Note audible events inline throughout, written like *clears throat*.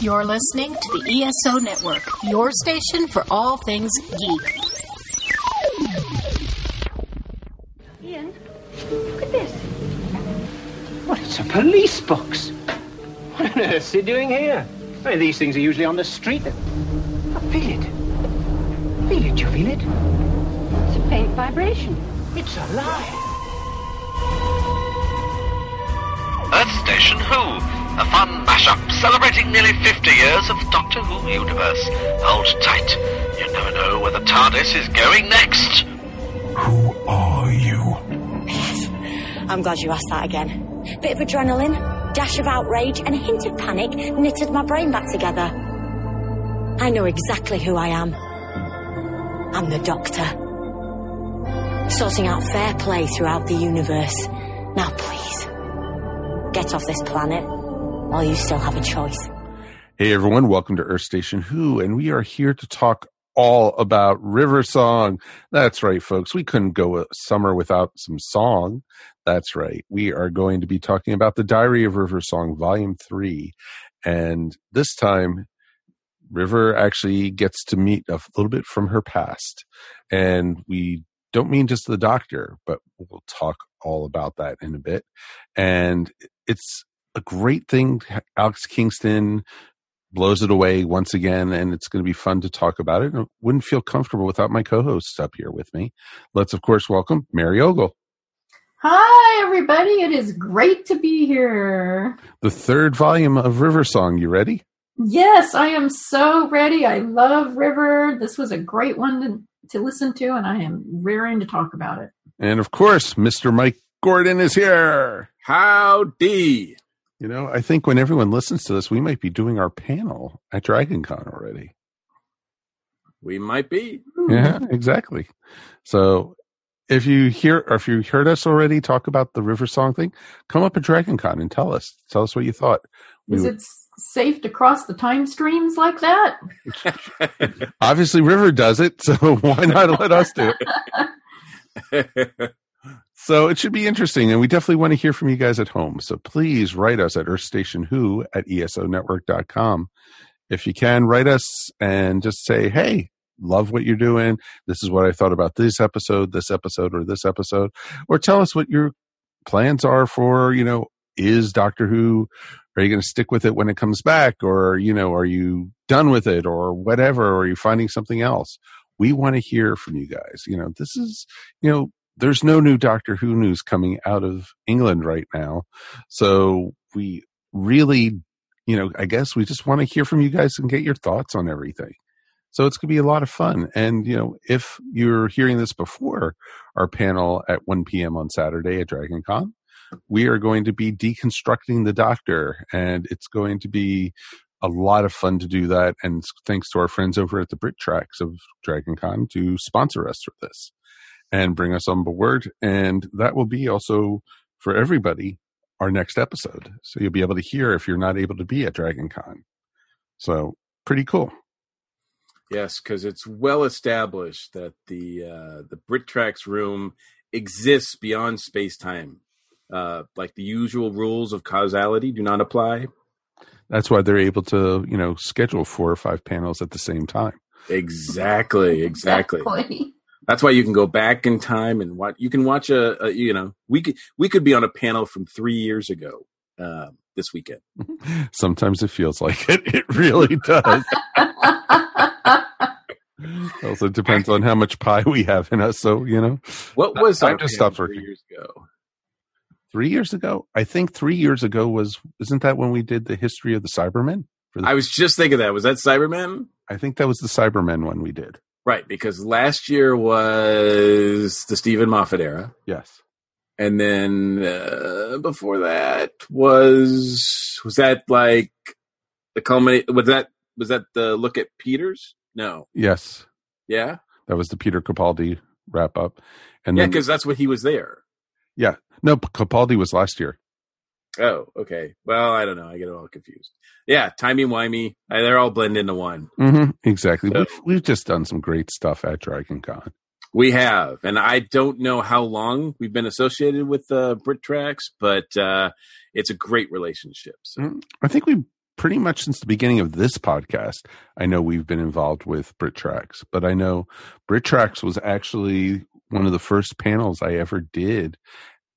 You're listening to the ESO Network, your station for all things geek. Ian, look at this. What, it's a police box. What on earth is he doing here? I mean, these things are usually on the street. Oh, feel it. Feel it, you feel it? It's a faint vibration. It's alive. Earth Station Who, a fun mashup celebrating nearly 50 years of Doctor Who universe. Hold tight. You never know where the TARDIS is going next. Who are you? I'm glad you asked that again. Bit of adrenaline, dash of outrage, and a hint of panic knitted my brain back together. I know exactly who I am. I'm the Doctor. Sorting out fair play throughout the universe. Now, please, get off this planet while you still have a choice. Hey everyone, welcome to Earth Station Who, and we are here to talk all about River Song. That's right, folks. We couldn't go a summer without some song. That's right. We are going to be talking about the Diary of River Song, Volume 3. And this time, River actually gets to meet a little bit from her past. And we don't mean just the doctor, but we'll talk all about that in a bit. And it's a great thing. Alex Kingston blows it away once again, and it's going to be fun to talk about it. I wouldn't feel comfortable without my co-hosts up here with me. Let's, of course, welcome Mary Ogle. Hi, everybody. It is great to be here. The third volume of River Song. You ready? Yes, I am so ready. I love River. This was a great one to, to listen to, and I am raring to talk about it. And of course, Mr. Mike Gordon is here. Howdy. You know, I think when everyone listens to this, we might be doing our panel at DragonCon already. We might be. Yeah, exactly. So if you hear or if you heard us already talk about the River Song thing, come up at DragonCon and tell us. Tell us what you thought. We Is would- it safe to cross the time streams like that? *laughs* obviously River does it, so *laughs* why not let us do it? *laughs* So it should be interesting, and we definitely want to hear from you guys at home. So please write us at earthstationwho at esonetwork.com. If you can, write us and just say, hey, love what you're doing. This is what I thought about this episode, this episode, or this episode. Or tell us what your plans are for, you know, is Doctor Who, are you going to stick with it when it comes back? Or, you know, are you done with it or whatever? Or are you finding something else? We want to hear from you guys. You know, this is, you know, there's no new Doctor Who news coming out of England right now. So we really, you know, I guess we just want to hear from you guys and get your thoughts on everything. So it's going to be a lot of fun. And, you know, if you're hearing this before our panel at 1 p.m. on Saturday at DragonCon, we are going to be deconstructing the Doctor, and it's going to be a lot of fun to do that. And thanks to our friends over at the Brit Tracks of DragonCon to sponsor us for this and bring us on board. And that will be also for everybody our next episode. So you'll be able to hear if you're not able to be at DragonCon. So pretty cool. yes, because it's well established that the uh, the Brittrax room exists beyond space time. Uh, like the usual rules of causality do not apply. That's why they're able to, you know, schedule four or five panels at the same time. Exactly, exactly. Exactly. That's why you can go back in time and watch. You can watch a, a you know, we could we could be on a panel from three years ago uh, this weekend. *laughs* Sometimes it feels like it. *laughs* It really does. *laughs* also depends on how much pie we have in us. So, you know, What was I just panel stopped three working. years ago? three years ago, I think three years ago was, isn't that when we did the history of the Cybermen? For the, I was just thinking that. Was that Cyberman? I think that was the Cybermen one we did. Right, because last year was the Steven Moffat era, Yes. and then uh, before that was was that like the culminate? Was that was that the look at Peters? No, Yes. yeah, That was the Peter Capaldi wrap up. And yeah, because that's what he was there. yeah, no, Capaldi was last year. Oh, okay. Well, I don't know. I get it all confused. Yeah, timey wimey. Uh, They're all blend into one. hmm exactly. So- We've, we've just done some great stuff at Dragon Con. We have, and I don't know how long we've been associated with uh, Brit Tracks, but uh, it's a great relationship. So. Mhm. I think we pretty much since the beginning of this podcast, I know we've been involved with Brit Tracks, but I know Brit Tracks was actually one of the first panels I ever did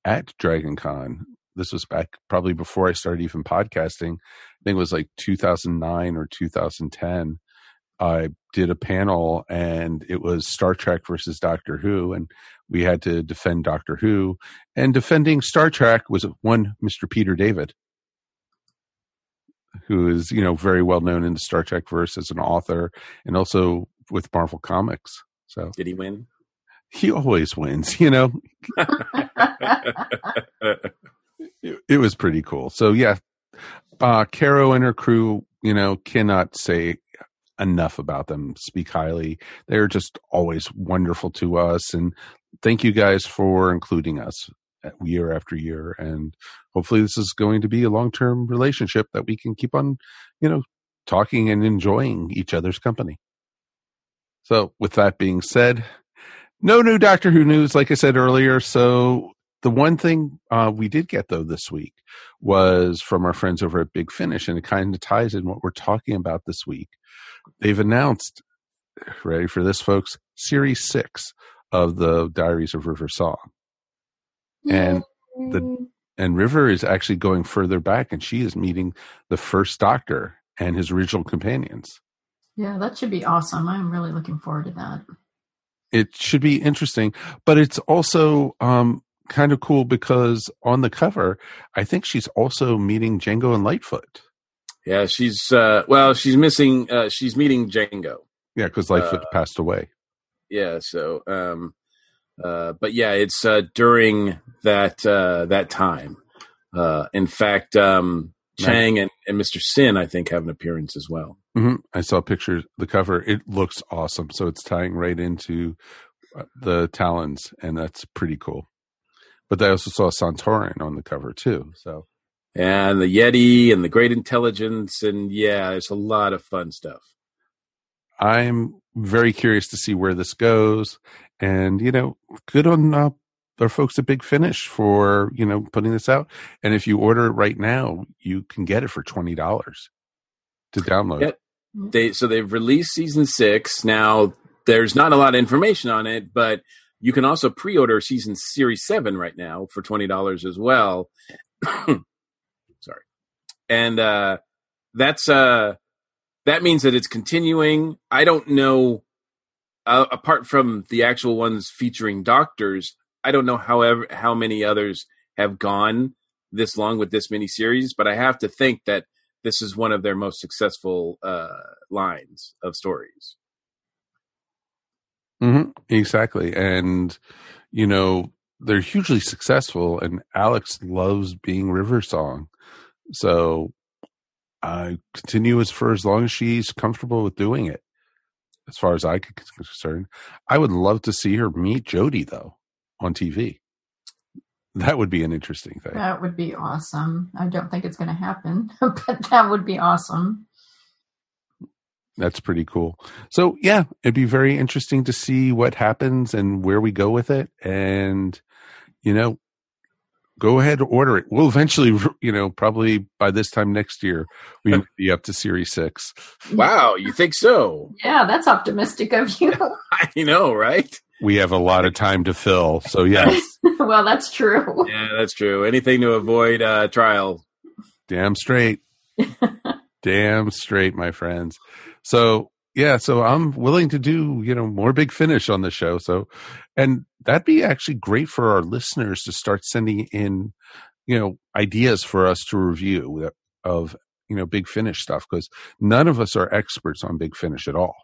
at Dragon Con. This was back probably before I started even podcasting. I think it was like 2009 or 2010. I did a panel and it was Star Trek versus Doctor Who, and we had to defend Doctor Who. And defending Star Trek was one Mr. Peter David, who is, you know, very well known in the Star Trek verse as an author and also with Marvel Comics. So Did he win? he always wins, you know. *laughs* *laughs* it, it was pretty cool. So yeah, uh Caro and her crew, you know, cannot say enough about them, speak highly. They're just always wonderful to us and thank you guys for including us year after year and hopefully this is going to be a long-term relationship that we can keep on, you know, talking and enjoying each other's company. So with that being said, no new Doctor Who news, like I said earlier. So the one thing uh, we did get though this week was from our friends over at Big Finish, and it kind of ties in what we're talking about this week. They've announced, ready for this, folks, Series Six of the Diaries of River Song, and the and River is actually going further back, and she is meeting the first Doctor and his original companions. Yeah, that should be awesome. I'm really looking forward to that. It should be interesting, but it's also um, kind of cool because on the cover, I think she's also meeting Jago and Litefoot. Yeah, she's uh well, she's missing uh she's meeting Jago. Yeah, because Litefoot Uh, passed away. Yeah, so um uh but yeah, it's uh during that uh that time. Uh in fact, um Chang and, and Mr. Sin I think have an appearance as well. hmm I saw pictures. The cover it looks awesome. So it's tying right into uh, the Talons, and that's pretty cool. But I also saw Santorin on the cover too. So And the Yeti and the Great Intelligence and yeah, it's a lot of fun stuff. I'm very curious to see where this goes. And, you know, good on uh, our folks at Big Finish for, you know, putting this out. And if you order it right now, you can get it for $20 to download. Yeah. They so they've released season six. Now there's not a lot of information on it, but you can also pre-order season series seven right now for twenty dollars as well. *clears throat* Sorry, and uh, that's uh, that means that it's continuing. I don't know. Uh, apart from the actual ones featuring doctors, I don't know however how many others have gone this long with this mini series, but I have to think that this is one of their most successful uh, lines of stories. Hmm Exactly. And, you know, they're hugely successful, and Alex loves being River Song. So I continue as for as long as she's comfortable with doing it. As far as I could concerned, I would love to see her meet Jodie though on TV. That would be an interesting thing. That would be awesome. I don't think it's going to happen, *laughs* but that would be awesome. That's pretty cool. So yeah, it'd be very interesting to see what happens and where we go with it. And you know, go ahead and order it. We'll eventually, you know, probably by this time next year, we will be up to Series Six. Wow, you think so? Yeah, that's optimistic of you. *laughs* I know, right? We have a lot of time to fill. So yes, *laughs* well, that's true. Yeah, that's true. Anything to avoid uh, trial. damn straight, *laughs* damn straight, my friends. So yeah, so I'm willing to do you know more big finish on the show. So, and that'd be actually great for our listeners to start sending in you know ideas for us to review of you know big finish stuff because none of us are experts on big finish at all.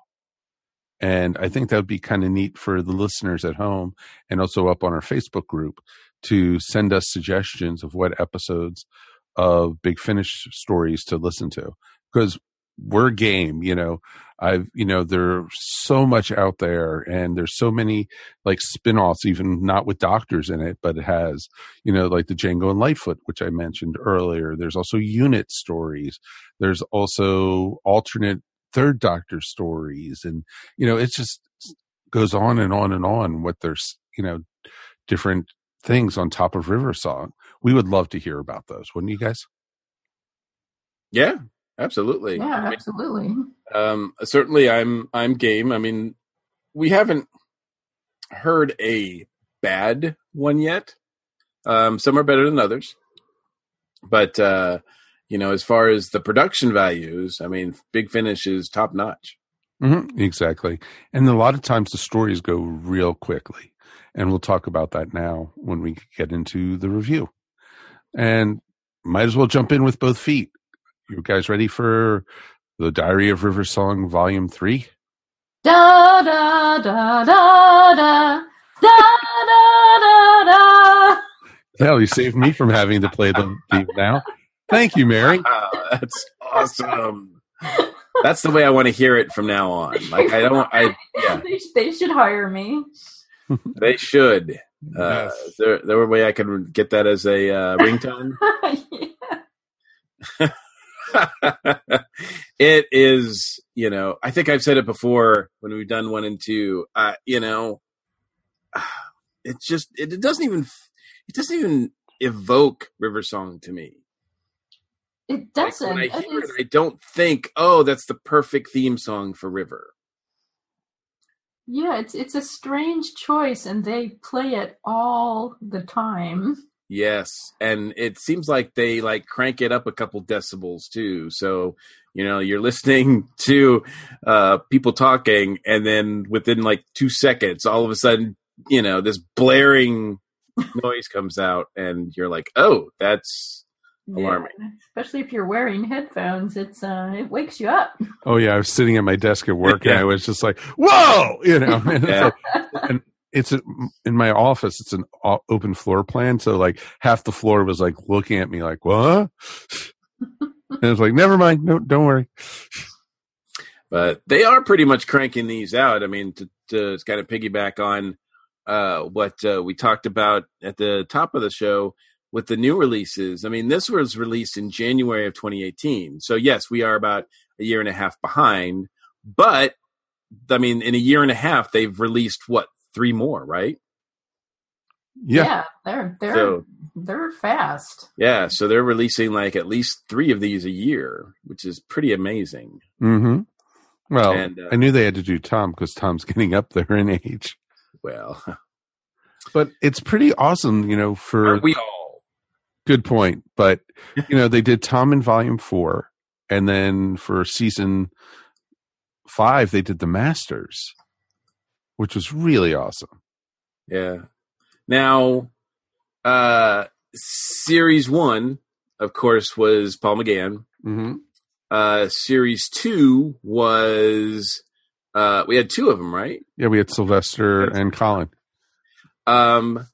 And I think that would be kind of neat for the listeners at home and also up on our Facebook group to send us suggestions of what episodes of Big Finish stories to listen to because we're game. You know, I've you know there's so much out there, and there's so many like spin-offs, even not with doctors in it, but it has you know like the Jago and Litefoot, which I mentioned earlier. There's also unit stories. There's also alternate third Doctor stories, and you know it just goes on and on and on. What there's you know different things on top of River Song. We would love to hear about those, wouldn't you guys? Yeah, absolutely. Yeah, absolutely. Um, certainly, I'm I'm game. I mean, we haven't heard a bad one yet. Um, some are better than others, but uh, you know, as far as the production values, I mean, Big Finish is top notch. hmm exactly. And a lot of times the stories go real quickly. And we'll talk about that now when we get into the review. And might as well jump in with both feet. You guys ready for the Diary of River Song Volume 3? Da da da da da da da da da. Hell, you saved me from having to play the theme now. Thank you, Mary. Wow, *laughs* that's awesome. That's the way I want to hear it from now on. Like I don't, I yeah, *laughs* They, they should hire me. *laughs* they should. Uh, Yes. is there, there a way I could get that as a uh, ringtone? *laughs* it is, you know, I think I've said it before when we've done one and two. Uh, you know, *sighs* it just it, it doesn't even it doesn't even evoke River Song to me. It doesn't. when I hear it, I don't think, oh, that's the perfect theme song for River. yeah, it's it's a strange choice, and they play it all the time. Yes, and it seems like they like crank it up a couple decibels too. So you know you're listening *laughs* to uh, people talking, and then within like two seconds, all of a sudden, you know this blaring *laughs* noise comes out, and you're like, "Oh, that's alarming." Yeah, especially if you're wearing headphones, it's uh, it wakes you up. Oh, yeah. I was sitting at my desk at work and *laughs* I was just like, whoa, you know. And Yeah. like- and it's a, in my office. It's an open floor plan, so like half the floor was like looking at me like, "What?" *laughs* and it's like, "Never mind, no, don't worry." but they are pretty much cranking these out. I mean, to, to kind of piggyback on uh, what uh, we talked about at the top of the show with the new releases. I mean, this was released in January of 2018. So, yes, we are about a year and a half behind. But, I mean, in a year and a half, they've released what, three more, right? Yeah, they're they're So, they're fast. yeah, so they're releasing like at least three of these a year, which is pretty amazing. Mm-hmm. Well, And, uh, I knew they had to do Tom because Tom's *laughs* getting up there in age. Well, But it's pretty awesome, you know. For aren't we all? good point, but you know they did Tom in Volume Four, and then for season five they did the Masters, which was really awesome. Yeah. Now, uh, series one, of course, was Paul McGann. Mm-hmm. Uh, series two was, uh, we had two of them, right? Yeah, we had Sylvester and Colin. Um,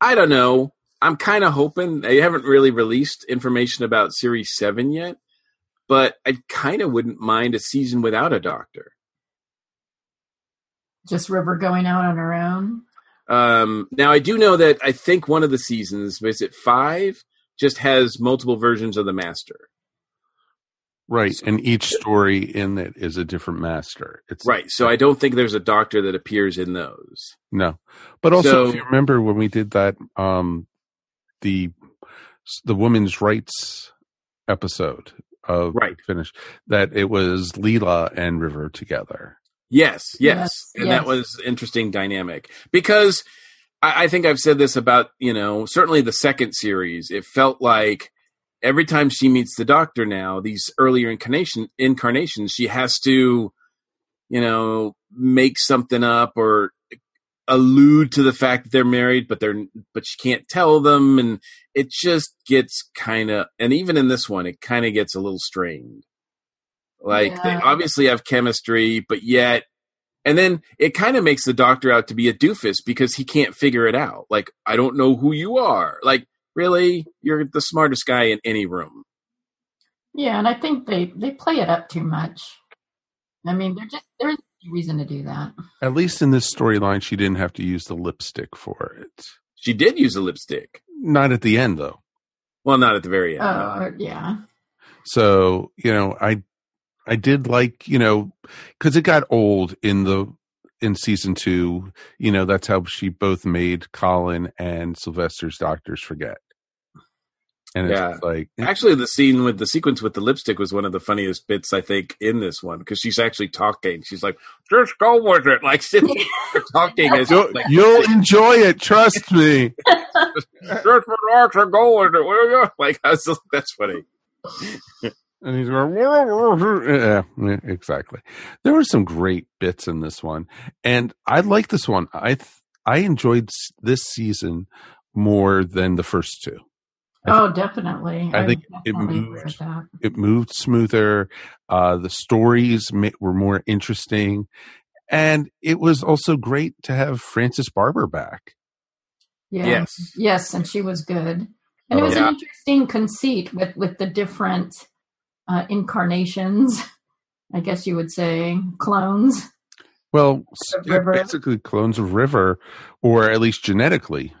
I don't know. I'm kind of hoping they haven't really released information about series seven yet, but I kind of wouldn't mind a season without a doctor. Just River going out on her own. Um, now I do know that I think one of the seasons, is it five, just has multiple versions of the master. Right, and each story in it is a different master. It's Right. So I don't think there's a doctor that appears in those. No, but also if you remember when we did that, um, the the women's rights episode of Right. finish that it was Leela and River together. Yes, yes. Yes, and yes. that was interesting dynamic because I, I think I've said this about, you know, certainly the second series. It felt like every time she meets the doctor now, these earlier incarnation incarnations, she has to, you know, make something up or allude to the fact that they're married, but they're but she can't tell them, and it just gets kind of and even in this one, it kind of gets a little strained. Like they Yeah. obviously have chemistry, but yet, and then it kind of makes the doctor out to be a doofus because he can't figure it out. Like I don't know who you are. Like really, you're the smartest guy in any room. Yeah, and I think they they play it up too much. I mean, they're just there's no reason to do that. At least in this storyline, she didn't have to use the lipstick for it. She did use a lipstick. Not at the end, though. Well, not at the very end. Oh, yeah. So you know, I I did like you know because it got old in the in season two. You know, that's how she both made Colin and Sylvester's doctors forget. and it's Yeah. like eh. Actually, the scene with the sequence with the lipstick was one of the funniest bits I think in this one because she's actually talking. She's like, "Just go with it," *laughs* like sitting *laughs* there talking as you'll, like, you'll enjoy it. Trust me. *laughs* "Just relax and go with it." will you?" Like that's that's funny. And he's going, yeah, yeah, exactly. There were some great bits in this one, and I like this one. I th- I enjoyed s- this season more than the first two. Oh, definitely. I think it definitely agree moved. It moved smoother. Uh, the stories ma- were more interesting, and it was also great to have Frances Barber back. Yeah. Yes. Yes, and she was good. And it Oh, was yeah. an interesting conceit with with the different uh, incarnations. I guess you would say clones. Well, yeah, basically clones of River, or at least genetically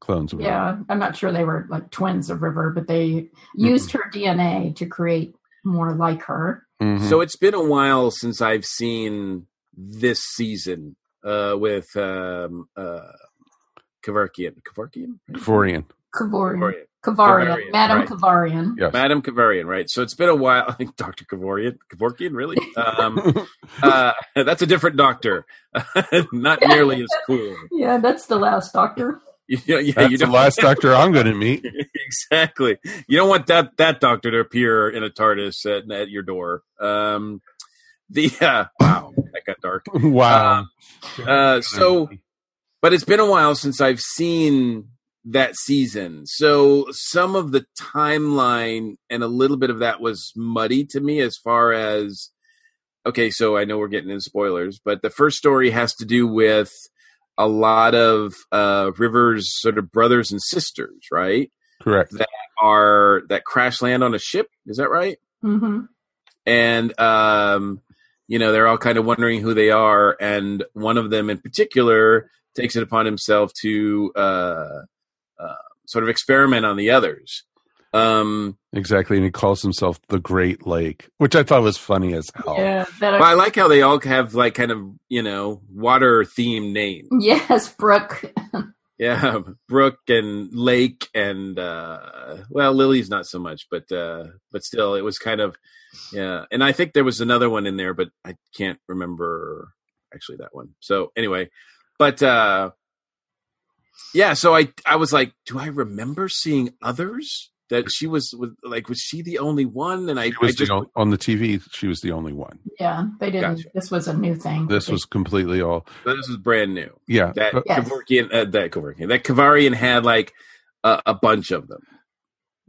clones of River. Yeah, I'm not sure they were like twins of River, but they used her DNA to create more like her. Mhm. So it's been a while since I've seen this season uh, with um, uh, Kavarkian. Kavarkian? Kavorian. Kavorian. Kavarian. Kavarian. Kavarian, Madame right. Kavarian. Yes. Madam Kavarian, right? So it's been a while. *laughs* I think Dr. Kavorian. Kavorkian, really? Um, *laughs* uh, *laughs* that's a different doctor. Not nearly as cool. Yeah, that's the last doctor. You know, yeah, That's you the last doctor I'm going to meet. exactly. You don't want that that doctor to appear in a TARDIS at, at your door. Um, the uh, wow, that got dark. Wow. Uh, so, but it's been a while since I've seen that season. So some of the timeline and a little bit of that was muddy to me as far as okay, so I know we're getting into spoilers, but the first story has to do with a lot of uh River's sort of brothers and sisters, right? Correct. That are that crash land on a ship, is that right? hmm and um, you know they're all kind of wondering who they are, and one of them in particular takes it upon himself to uh, uh, sort of experiment on the others. Um, Exactly. And he calls himself the Great Lake, which I thought was funny as hell. Yeah, that well, I like how they all have like kind of you know water themed names. yes, Brooke. *laughs* Yeah, Brook and Lake and uh well, Lily's not so much, but uh but still it was kind of yeah. And I think there was another one in there, but I can't remember actually that one. So anyway, but uh yeah, so I I was like, do I remember seeing others? That she was with like was she the only one? And I, She was I just the on, on the TV. She was the only one. Yeah, they didn't. Gotcha. This was a new thing. This They- was completely all. this was brand new. Yeah. That but Yes. Kevorkian, uh, that Kevorkian, that Kovarian had like a, a bunch of them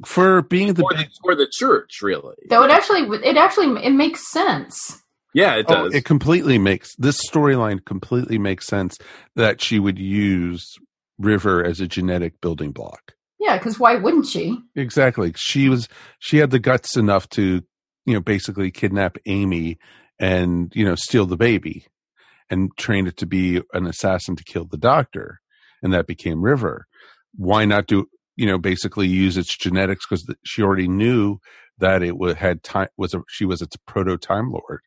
for being the for the, for the church, really. Though it actually, it actually, it makes sense. Yeah, it Oh, does. it completely makes this storyline completely makes sense that she would use River as a genetic building block. Yeah, because why wouldn't she? Exactly. She was she had the guts enough to, you know, basically kidnap Amy and, you know, steal the baby and train it to be an assassin to kill the doctor. And that became River. Why not do, you know, basically use its genetics because she already knew that it wa- had time was a, she was its proto time lord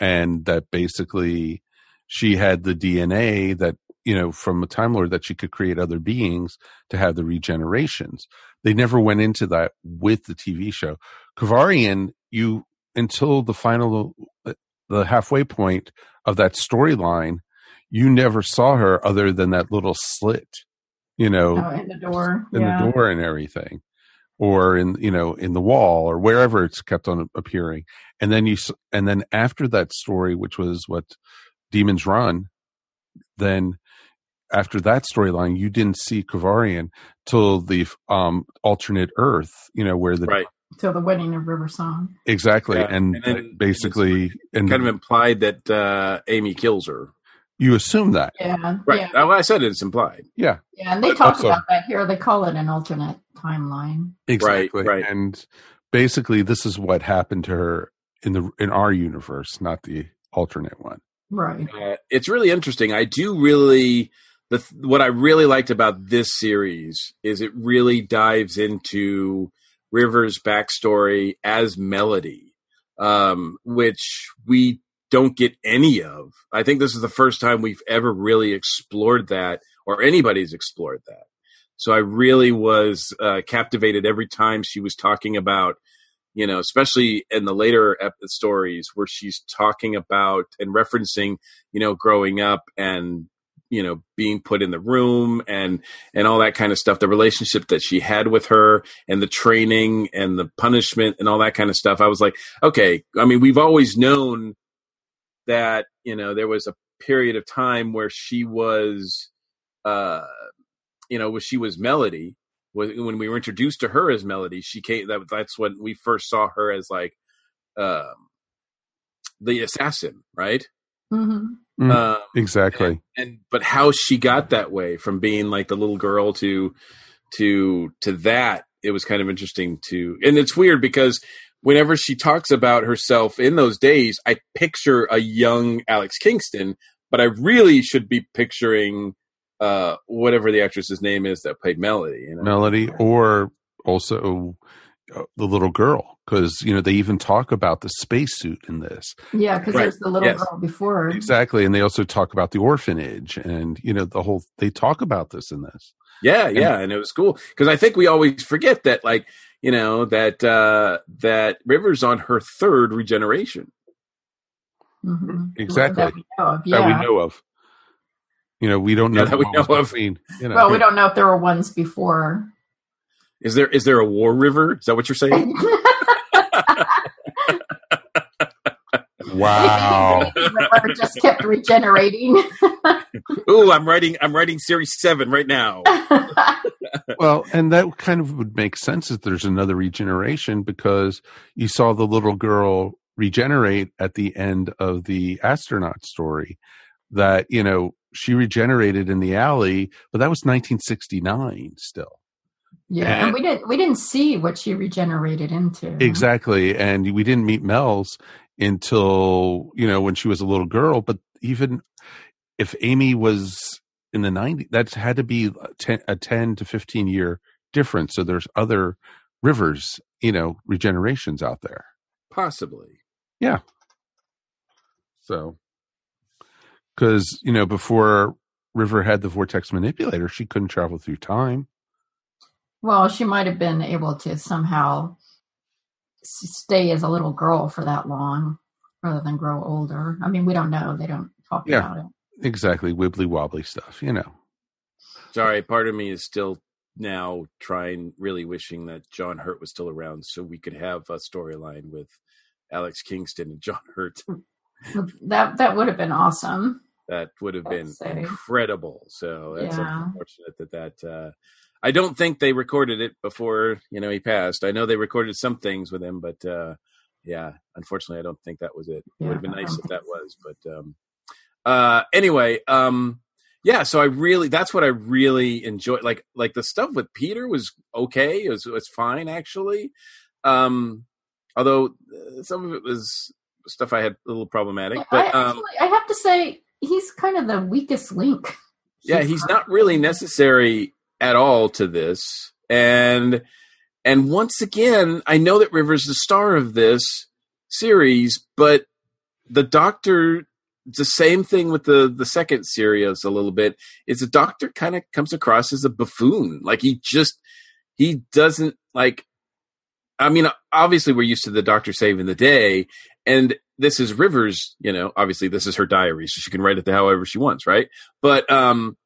and that basically she had the DNA that you know from a time lord that she could create other beings to have the regenerations. They never went into that with the TV show. Kovarian, you until the final uh, the halfway point of that storyline, you never saw her other than that little slit, you know, Oh, in the door. in yeah. the door and everything or in you know in the wall or wherever it's kept on appearing and then you and then after that story which was what demons run then after that storyline you didn't see Kovarian till the um alternate earth you know where the right. Till the wedding of River Song. exactly Yeah, and, and then basically and Kind of implied that uh, Amy kills her. you assume that Yeah, Right. yeah, Well, I said it's implied. yeah yeah. And they But talk also- about that here. They call it an alternate timeline. exactly right. and basically this is what happened to her in the in our universe not the alternate one Right. Uh, it's really interesting. I do really the what I really liked about this series is it really dives into River's backstory as Melody, um, which we don't get any of. I think this is the first time we've ever really explored that, or anybody's explored that. So I really was uh, captivated every time she was talking about, you know, especially in the later ep- stories where she's talking about and referencing, you know, growing up and you know being put in the room and and all that kind of stuff the relationship that she had with her and the training and the punishment and all that kind of stuff. I was like okay i mean we've always known that you know there was a period of time where she was uh you know she was melody. When we were introduced to her as melody she came that that's when we first saw her as like um the assassin right? Hmm Mm, um exactly. and, and but how she got that way from being like the little girl to to to that it was kind of interesting to and it's weird because whenever she talks about herself in those days i picture a young alex kingston but i really should be picturing uh whatever the actress's name is that played melody you know Melody, or also the little girl, because you know they even talk about the spacesuit in this. Yeah, because Right. there's the little Yes. girl before. Exactly, and they also talk about the orphanage, and you know the whole. They talk about this in this. Yeah, yeah, and it was cool because I think we always forget that, like, you know, that uh that River's on her third regeneration. Mhm. Exactly. That we know of, yeah. that we know of. You know, we don't know Yeah, that we know of. between, you know. Well, we don't know if there were ones before. Is there is there a war river? Is that what you're saying? *laughs* Wow. River just kept regenerating. *laughs* Ooh, I'm writing I'm writing series seven right now. *laughs* well, and that kind of would make sense if there's another regeneration because you saw the little girl regenerate at the end of the astronaut story. That you know she regenerated in the alley, but that was 1969 still. Yeah, and we didn't we didn't see what she regenerated into. Exactly. And we didn't meet Mels until, you know, when she was a little girl. But even if Amy was in the 90s, that's had to be a 10, a 10 to 15 year difference. So there's other rivers, you know, regenerations out there. Possibly. Yeah. So, because, you know, before River had the vortex manipulator, she couldn't travel through time. Well, she might have been able to somehow stay as a little girl for that long rather than grow older. I mean, we don't know. They don't talk Yeah. about it. Exactly. Wibbly wobbly stuff, you know. Sorry, part of me is still now trying, really wishing that John Hurt was still around so we could have a storyline with Alex Kingston and John Hurt. That that would have been awesome. That would have been incredible. So that's Yeah. unfortunate that that. Uh, I don't think they recorded it before you know he passed. I know they recorded some things with him, but uh, yeah, unfortunately, I don't think that was it. It would have been nice if that was, but um, uh, anyway, um, yeah. So I really, that's what I really enjoyed. Like, like the stuff with Peter was okay. It was, it was fine actually. Um, although uh, some of it was stuff I had a little problematic, I, but um, actually, I have to say he's kind of the weakest link. yeah he's not really necessary at all to this. And and once again i know that river's is the star of this series but the doctor the same thing with the the second series a little bit is the doctor kind of comes across as a buffoon. Like he just he doesn't like i mean obviously we're used to the doctor saving the day and this is rivers you know obviously this is her diary so she can write it however she wants right? But um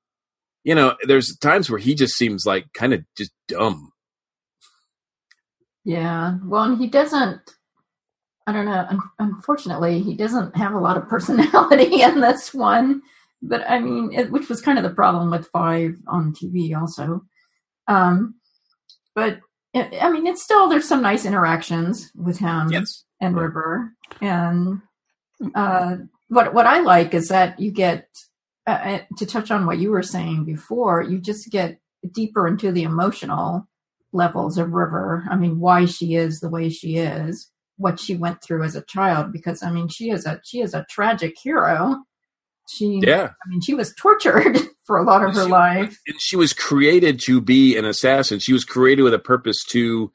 you know there's times where he just seems like kind of just dumb Yeah. Well, and he doesn't. I don't know. Un- unfortunately, he doesn't have a lot of *laughs* personality in this one. But I mean, it, which was kind of the problem with Five on TV, also. Um, but it, I mean, it's still there's some nice interactions with him yes and River, and uh, what what I like is that you get uh, uh, to touch on what you were saying before. You just get deeper into the emotional levels of River. I mean, why she is the way she is, what she went through as a child. Because I mean, she is a she is a tragic hero. She, yeah I mean, she was tortured *laughs* for a lot of her She- life. and she was created to be an assassin she was created with a purpose to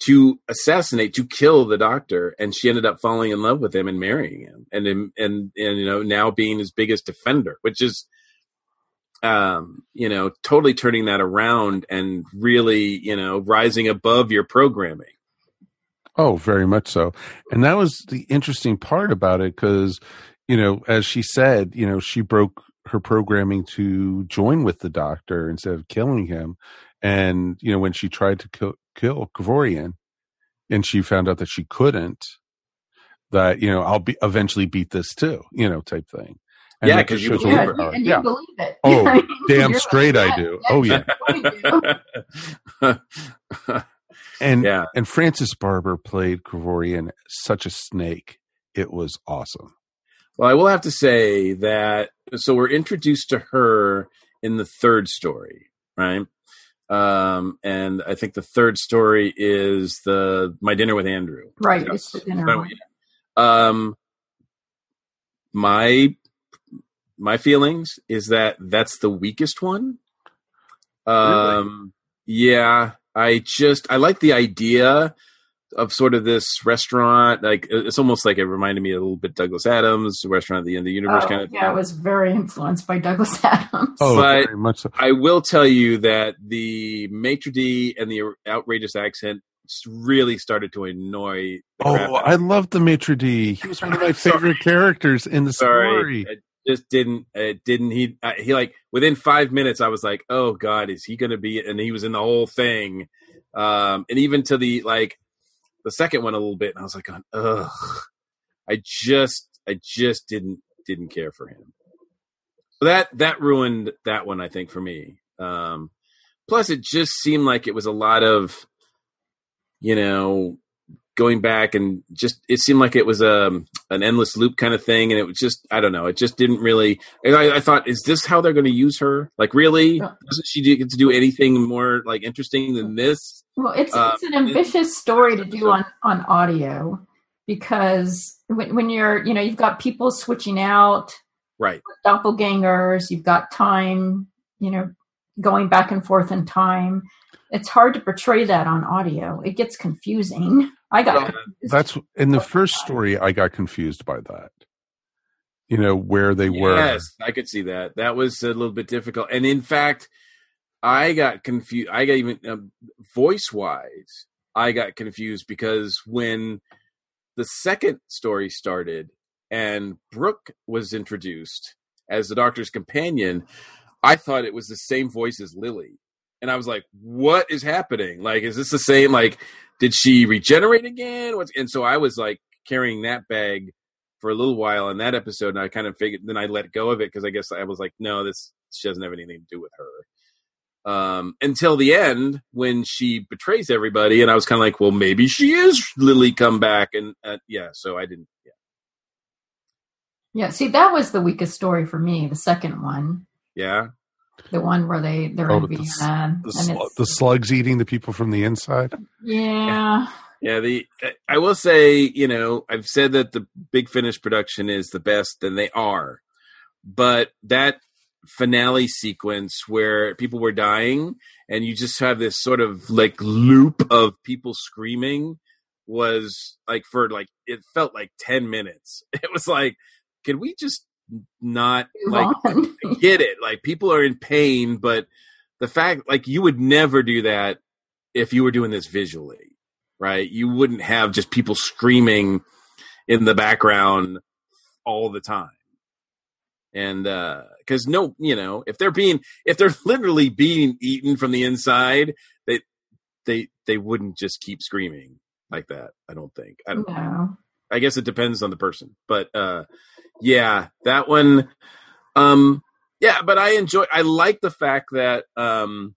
to assassinate to kill the doctor and she ended up falling in love with him and marrying him and and and, you know now being his biggest defender which is um, you know, totally turning that around and really, you know, rising above your programming. Oh, very much so. And that was the interesting part about it because, you know, as she said, you know, she broke her programming to join with the doctor instead of killing him. And, you know, when she tried to kill, kill Kovarian and she found out that she couldn't, that, you know, I'll be eventually beat this too, you know, type thing. And Yeah, that 'cause just you shows believe a her. little uh, Yeah. believe it. Oh, *laughs* damn you're straight I do. "Yeah, Oh, yeah, yeah. you do." *laughs* And yeah. and Frances Barber played Kovarian such a snake. It was awesome. Well, I will have to say that so we're introduced to her in the third story, right? Um, and I think the third story is the my dinner with Andrew. Right, it's the dinner one. Um, my my feelings is that that's the weakest one. Um, yeah, I just I like the idea of sort of this restaurant. Like it's almost like it reminded me a little bit Douglas Adams, restaurant at the end of the universe Oh, kind of. yeah, it was very influenced by Douglas *laughs* Adams. Oh, But- very much so. I will tell you that the maitre d and the outrageous accent really started to annoy. The Oh, I loved the maitre d. He was one of my *laughs* favorite characters in the sorry story. it just didn't it didn't he I- he like within five minutes i was like oh god is he gonna be and he was in the whole thing um and even to the like the second one a little bit and i was like ugh. I just i just didn't didn't care for him. So that that ruined that one i think for me. Um plus it just seemed like it was a lot of you know going back and just it seemed like it was um an endless loop kind of thing. And it was just i don't know. It just didn't really and i, I thought is this how they're going to use her? Like really? Doesn't she get to do anything more like interesting than this? Well, it's Uh, it's an ambitious story to do on on audio because when when you're you know you've got people switching out. Right. Doppelgangers, you've got time, you know, going back and forth in time. It's hard to portray that on audio. It gets confusing. I got confused. That's in the first story. I got confused by that. You know where they were. yes i could see that that was a little bit difficult and in fact i got confused i got even um, voice wise i got confused because when the second story started and brooke was introduced as the doctor's companion i thought it was the same voice as lily and i was like what is happening like is this the same like did she regenerate again What's, and so i was like carrying that bag for a little while in that episode, and I kind of figured. Then I let go of it because I guess I was like, no, this she doesn't have anything to do with her. Um, until the end when she betrays everybody, and I was kind of like, well, maybe she is Lily come back, and uh, yeah, so I didn't. Yeah, yeah, see, that was the weakest story for me. The second one, yeah, the one where they they're Oh, in with the Vienna, The, and sl- the slugs eating the people from the inside. yeah, yeah. The I will say, you know, I've said that the Big Finish production is the best, and they are, but that finale sequence where people were dying and you just have this sort of like loop of people screaming was like for like it felt like 10 minutes *laughs* it was like can we just not like. I get it like people are in pain but the fact like you would never do that if you were doing this visually right you wouldn't have just people screaming in the background all the time and uh because no you know if they're being if they're *laughs* literally being eaten from the inside they they they wouldn't just keep screaming like that i don't think i don't no. i guess it depends on the person but uh yeah that one um yeah but i enjoy i like the fact that um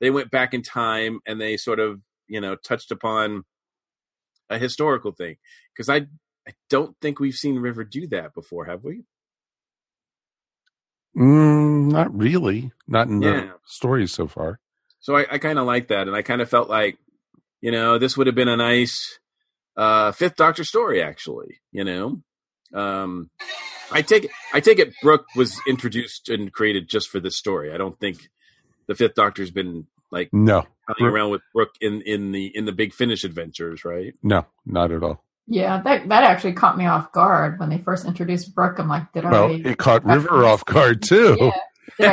they went back in time and they sort of you know touched upon a historical thing because i i don't think we've seen river do that before have we Mm, not really. Not in the Yeah. stories so far. So I, I kind of like that, and I kind of felt like, you know, this would have been a nice uh, Fifth Doctor story, actually. You know, um, I take it, I take it. Brooke was introduced and created just for this story. I don't think the Fifth Doctor's been like No, running around with Brooke in in the in the Big Finish adventures, right? no, not at all. Yeah, that that actually caught me off guard when they first introduced Brooke. I'm like, did Well, I? it caught River off guard too. Yeah.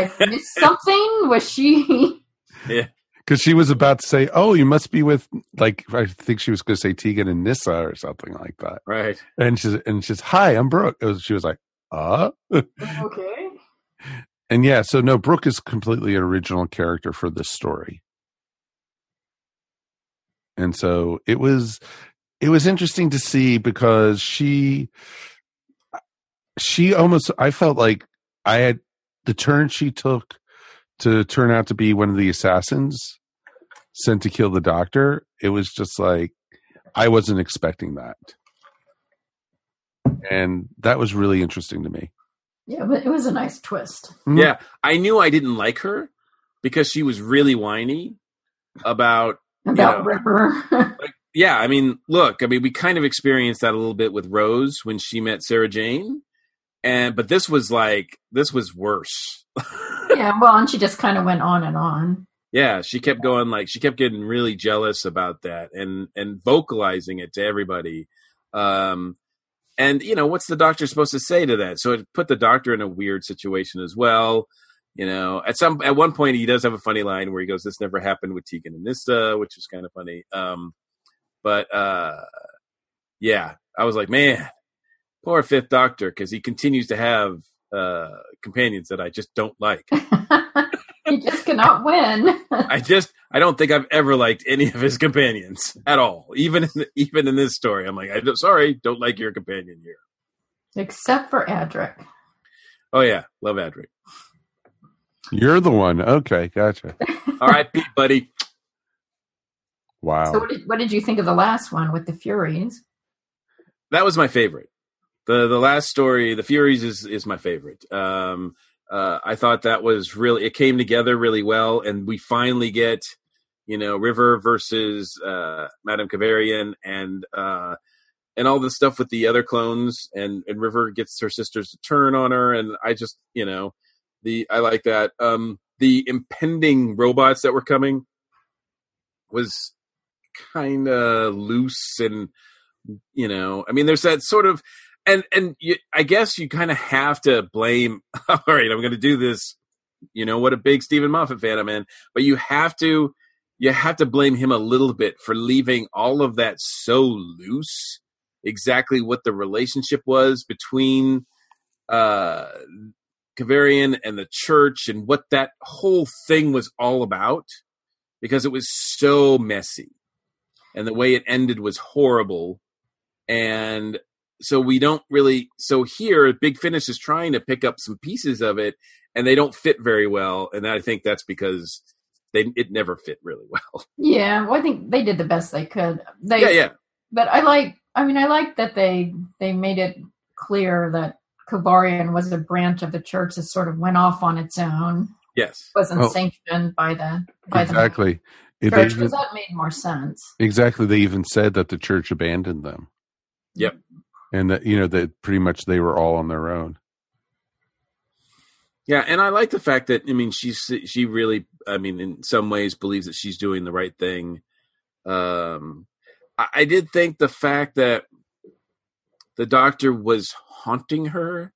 Did I miss *laughs* something? Was she? Yeah. Because she was about to say, "Oh, you must be with like I think she was going to say Tegan and Nyssa or something like that." Right. And she's and she's, "Hi, I'm Brooke." It was, she was like, "Uh." *laughs* Okay. And yeah, so no, Brooke is completely an original character for this story. And so it was it was interesting to see because she she almost I felt like I had the turn she took to turn out to be one of the assassins sent to kill the doctor. It was just like I wasn't expecting that. And that was really interesting to me. Yeah, but it was a nice twist. Mhm. Yeah, I knew I didn't like her because she was really whiny about. About Yeah. River. *laughs* Yeah, I mean, look, I mean, we kind of experienced that a little bit with Rose when she met Sarah Jane, and but this was like this was worse. Yeah, well, and she just kind of went on and on. yeah, she kept going like she kept getting really jealous about that and and vocalizing it to everybody. Um, and you know, what's the doctor supposed to say to that? So it put the doctor in a weird situation as well. You know, at some at one point he does have a funny line where he goes, "This never happened with Tegan and Nyssa," which is kind of funny. Um, but uh, yeah, I was like, man, poor Fifth Doctor, because he continues to have uh, companions that I just don't like. *laughs* he just cannot win. *laughs* I just I don't think I've ever liked any of his companions at all. Even in the, even in this story, I'm like, I don't, sorry, don't like your companion here. Except for Adric. Oh yeah, love Adric. You're the one. Okay, gotcha. All right, Pete, buddy. Wow. So what did, what did you think of the last one with the Furies? That was my favorite. The The last story, the Furies, is is my favorite. Um, uh, I thought that was really it came together really well, and we finally get you know River versus uh, Madame Kovarian and uh, and all the stuff with the other clones, and and River gets her sisters to turn on her, and I just you know the I like that. Um, the impending robots that were coming was kind of loose and you know i mean there's that sort of and and you, i guess you kind of have to blame *laughs* all right i'm going to do this you know what a big steven moffat fan i'm in but you have to you have to blame him a little bit for leaving all of that so loose exactly what the relationship was between uh and the church and what that whole thing was all about because it was so messy. And the way it ended was horrible. And so we don't really so here big finish is trying to pick up some pieces of it and they don't fit very well and i think that's because they it never fit really *laughs* well Yeah, well, I think they did the best they could. They, yeah yeah But I like. I mean, I like that they they made it clear that Kovarian was a branch of the church that sort of went off on its own, yes wasn't Oh. sanctioned by the by exactly. the It- church. even- Because that made more sense. exactly. They even said that the church abandoned them. Yep. And that you know that pretty much they were all on their own. Yeah, and I like the fact that I mean she's she really I mean in some ways believes that she's doing the right thing. Um I, I did think the fact that the doctor was haunting her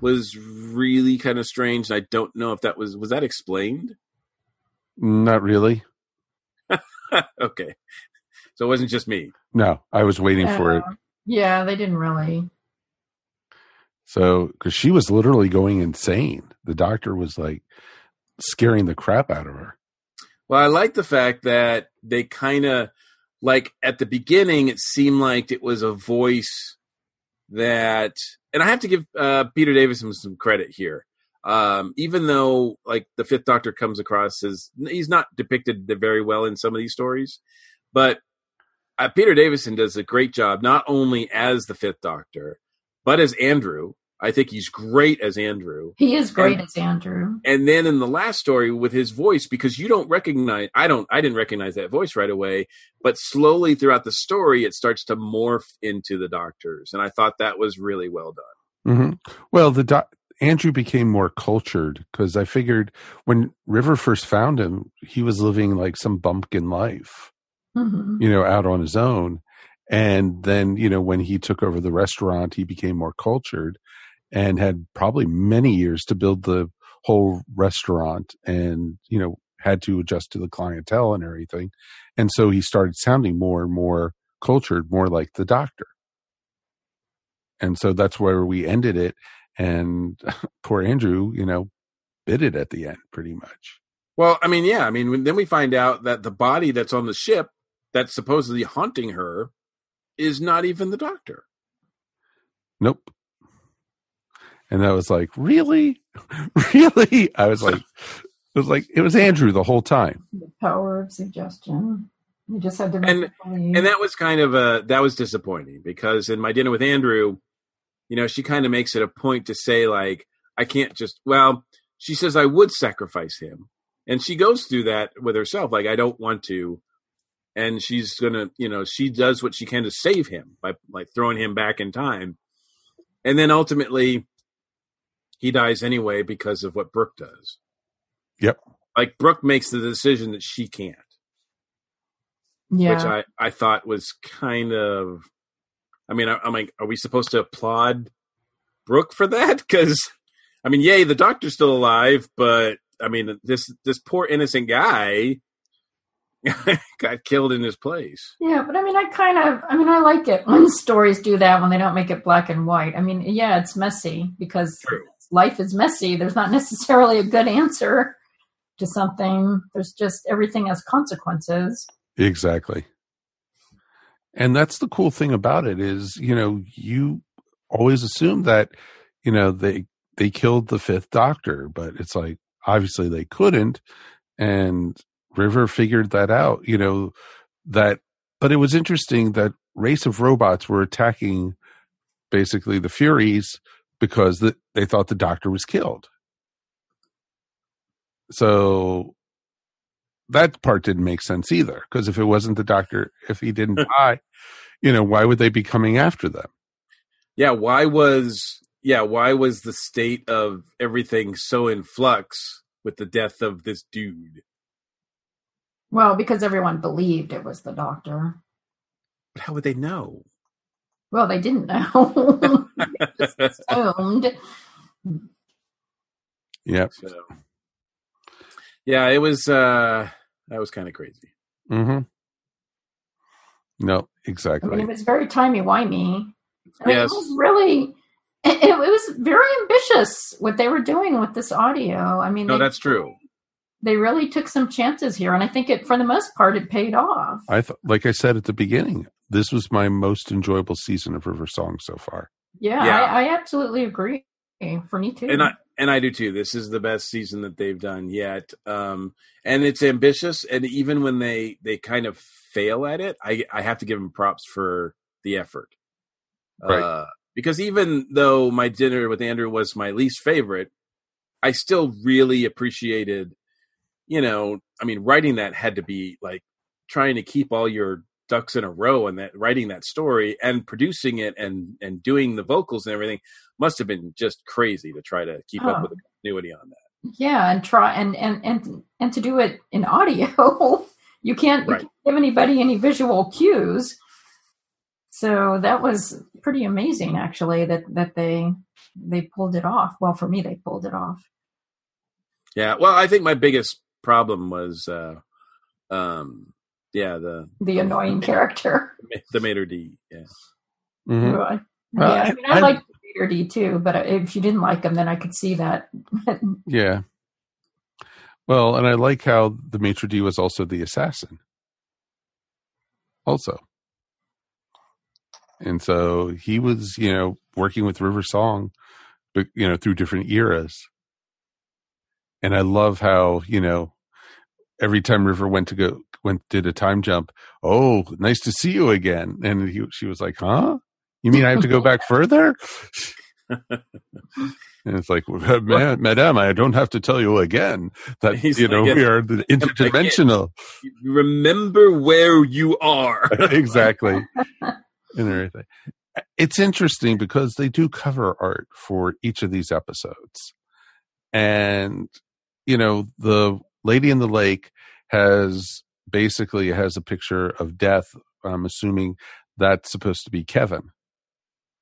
was really kind of strange. I don't know if that was was that explained. Not really. *laughs* okay, so it wasn't just me. No, I was waiting for it. Yeah, they didn't really. So, because she was literally going insane. The doctor was like scaring the crap out of her. Well, I like the fact that they kind of like at the beginning it seemed like it was a voice that and I have to give uh, Peter Davison some credit here. Um, even though like the Fifth Doctor comes across as he's not depicted very well in some of these stories, but uh, Peter Davison does a great job not only as the Fifth Doctor but as Andrew. I think he's great as Andrew He is great And- as Andrew. and then in the last story with his voice because you don't recognize i don't i didn't recognize that voice right away but slowly throughout the story it starts to morph into the doctors and i thought that was really well done hmm Well, the doc- Andrew became more cultured because I figured when River first found him, he was living like some bumpkin life, hmm you know, out on his own. And then, you know, when he took over the restaurant, he became more cultured and had probably many years to build the whole restaurant and, you know, had to adjust to the clientele and everything. And so he started sounding more and more cultured, more like the doctor. And so that's where we ended it. And *laughs* poor Andrew, you know, bit it at the end pretty much. Well, I mean, yeah, I mean, when, then we find out that the body that's on the ship that's supposedly haunting her is not even the doctor. Nope. And I was like, really? *laughs* really? I was like, it was like, it was Andrew the whole time. The power of suggestion. You just had to and and that was kind of a that was disappointing because in my dinner with Andrew, you know, she kind of makes it a point to say like, I can't just well, she says I would sacrifice him, and she goes through that with herself, like I don't want to, and she's gonna, you know, she does what she can to save him by like throwing him back in time, and then ultimately, he dies anyway because of what Brooke does. Yep. Like Brooke makes the decision that she can't yeah. which I, I thought was kind of. I mean, I, am like, are we supposed to applaud Brooke for that? *laughs* Because, I mean, yay, the doctor's still alive, but I mean, this this poor innocent guy *laughs* got killed in his place. Yeah, but I mean, I kind of, I mean, I like it when *laughs* stories do that when they don't make it black and white. I mean, yeah, it's messy because True. life is messy. There's not *laughs* necessarily a good answer to something. There's just everything has consequences. Exactly. And that's the cool thing about it is, you know, you always assume that, you know, they they killed the fifth doctor, but it's like obviously they couldn't and River figured that out, you know, that but it was interesting that race of robots were attacking basically the Furies because the, they thought the doctor was killed. So that part didn't make sense either. Because if it wasn't the doctor, if he didn't *laughs* die, you know, why would they be coming after them? Yeah, why was yeah, why was the state of everything so in flux with the death of this dude? Well, because everyone believed it was the doctor. But how would they know? Well, they didn't know. *laughs* they assumed. Yep. So, yeah, it was uh that was kind of crazy. Mm-hmm. No, I exactly. mean, it was very timey wimey. I mean, Yes. It was really, it, it was very ambitious what they were doing with this audio. I mean, No, they, that's true. They really took some chances here, and I think it, for the most part, it paid off. I th- like I said at the beginning, this was my most enjoyable season of River Song so far. Yeah, Yeah. I, I absolutely agree. For me too. And I and I do too. This is the best season that they've done yet. Um and it's ambitious and even when they they kind of fail at it, I I have to give them props for the effort. Right. Uh because even though my dinner with Andrew was my least favorite, I still really appreciated you know, I mean writing that had to be like trying to keep all your ducks in a row and that writing that story and producing it and and doing the vocals and everything must have been just crazy to try to keep up Oh. with the continuity on that. yeah, and try and and and and to do it in audio, *laughs* you can't, you can't give anybody any visual cues. So that was pretty amazing, actually. That that they they pulled it off. Well, for me, they pulled it off. Yeah, well, I think my biggest problem was, uh, um, yeah, the The annoying character. *laughs* the maitre d. Yeah, Mhm. Right. Yeah, I, I- mean, I, I- like Peter D too, but if you didn't like him, then I could see that. *laughs* Yeah. Well, and I like how the maitre d was also the assassin. Also. And so he was, you know, working with River Song, but you know, through different eras. And I love how, you know, every time River went to go went did a time jump, oh, nice to see you again. And he, she was like, "Huh? You mean I have to go back *laughs* further?" *laughs* And it's like, "Ma- Madame, I don't have to tell you again that He's you know like, we are the interdimensional. remember where you are. *laughs* exactly, and everything. It's interesting because they do cover art for each of these episodes, and you know the lady in the lake has basically has a picture of death. I'm assuming that's supposed to be Kevin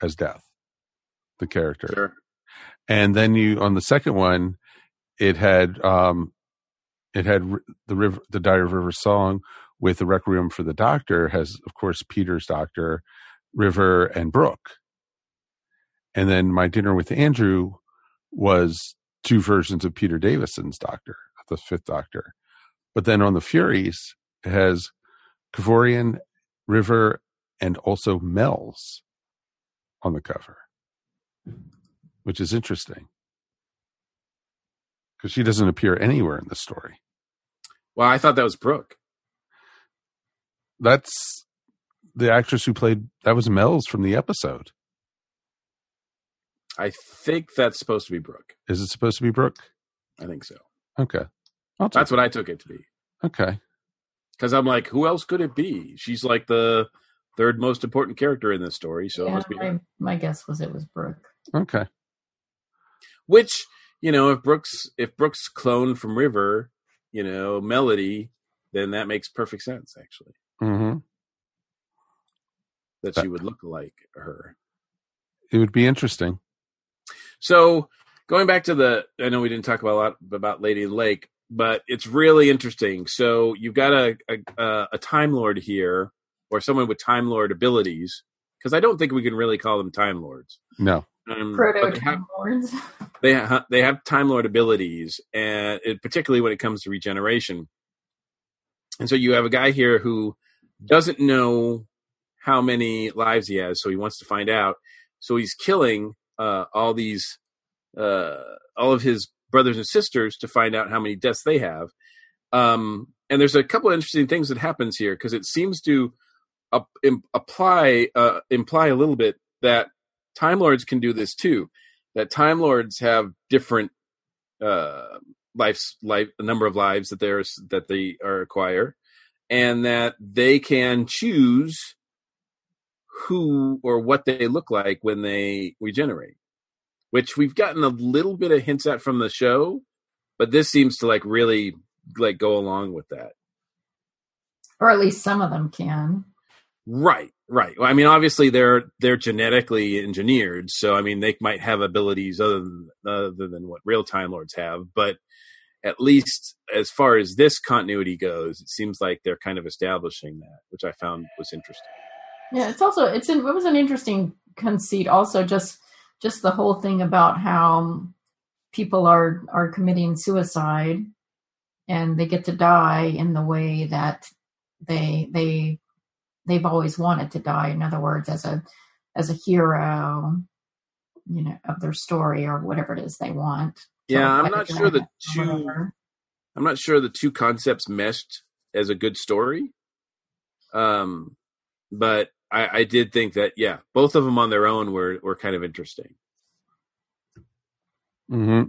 as death, the character. Sure. And then you on the second one, it had um, it had the river, the Diary of River song with the Requiem for the Doctor has, of course, Peter's Doctor, River, and Brooke. And then my dinner with Andrew was two versions of Peter Davison's Doctor, the Fifth Doctor. But then on the Furies, it has Kovarian, River, and also Mels on the cover, which is interesting because she doesn't appear anywhere in the story. Well, I thought that was Brooke. That's the actress who played that was Mels from the episode. I think that's supposed to be Brooke. Is it supposed to be Brooke? I think so. Okay. I'll That's what I took it to be. Okay. Because I'm like, who else could it be? She's like the third most important character in this story, so it must be my, my guess was it was Brooke. Okay. Which, you know, if Brooks if Brooks cloned from River, you know, Melody, then that makes perfect sense actually. hmm That she would look like her. It would be interesting. So going back to the, I know we didn't talk about a lot about Lady Lake, but it's really interesting. So you've got a a, a Time Lord here, or someone with Time Lord abilities, because I don't think we can really call them Time Lords. No. Um, Proto but they have, Time Lords. *laughs* they ha- they have Time Lord abilities, and it, particularly when it comes to regeneration. And so you have a guy here who doesn't know how many lives he has, so he wants to find out. So he's killing uh, all these, uh, all of his brothers and sisters to find out how many deaths they have. Um, and there's a couple of interesting things that happens here because it seems to apply uh, imply a little bit that Time Lords can do this too. That Time Lords have different uh, lives, life, number of lives that there's that they are acquire, and that they can choose who or what they look like when they regenerate. Which we've gotten a little bit of hints at from the show, but this seems to like really like go along with that. or at least some of them can. Right, right. Well, I mean, obviously they're they're genetically engineered, so I mean they might have abilities other than other than what real Time Lords have, but at least as far as this continuity goes, it seems like they're kind of establishing that, which I found was interesting. Yeah, it's also it's an, it was an interesting conceit. Also, just just the whole thing about how people are are committing suicide and they get to die in the way that they they they've always wanted to die. In other words, as a as a hero, you know, of their story or whatever it is they want. Yeah, I'm not sure the two whatever. I'm not sure the two concepts meshed as a good story. Um, but I, I did think that yeah, both of them on their own were were kind of interesting. hmm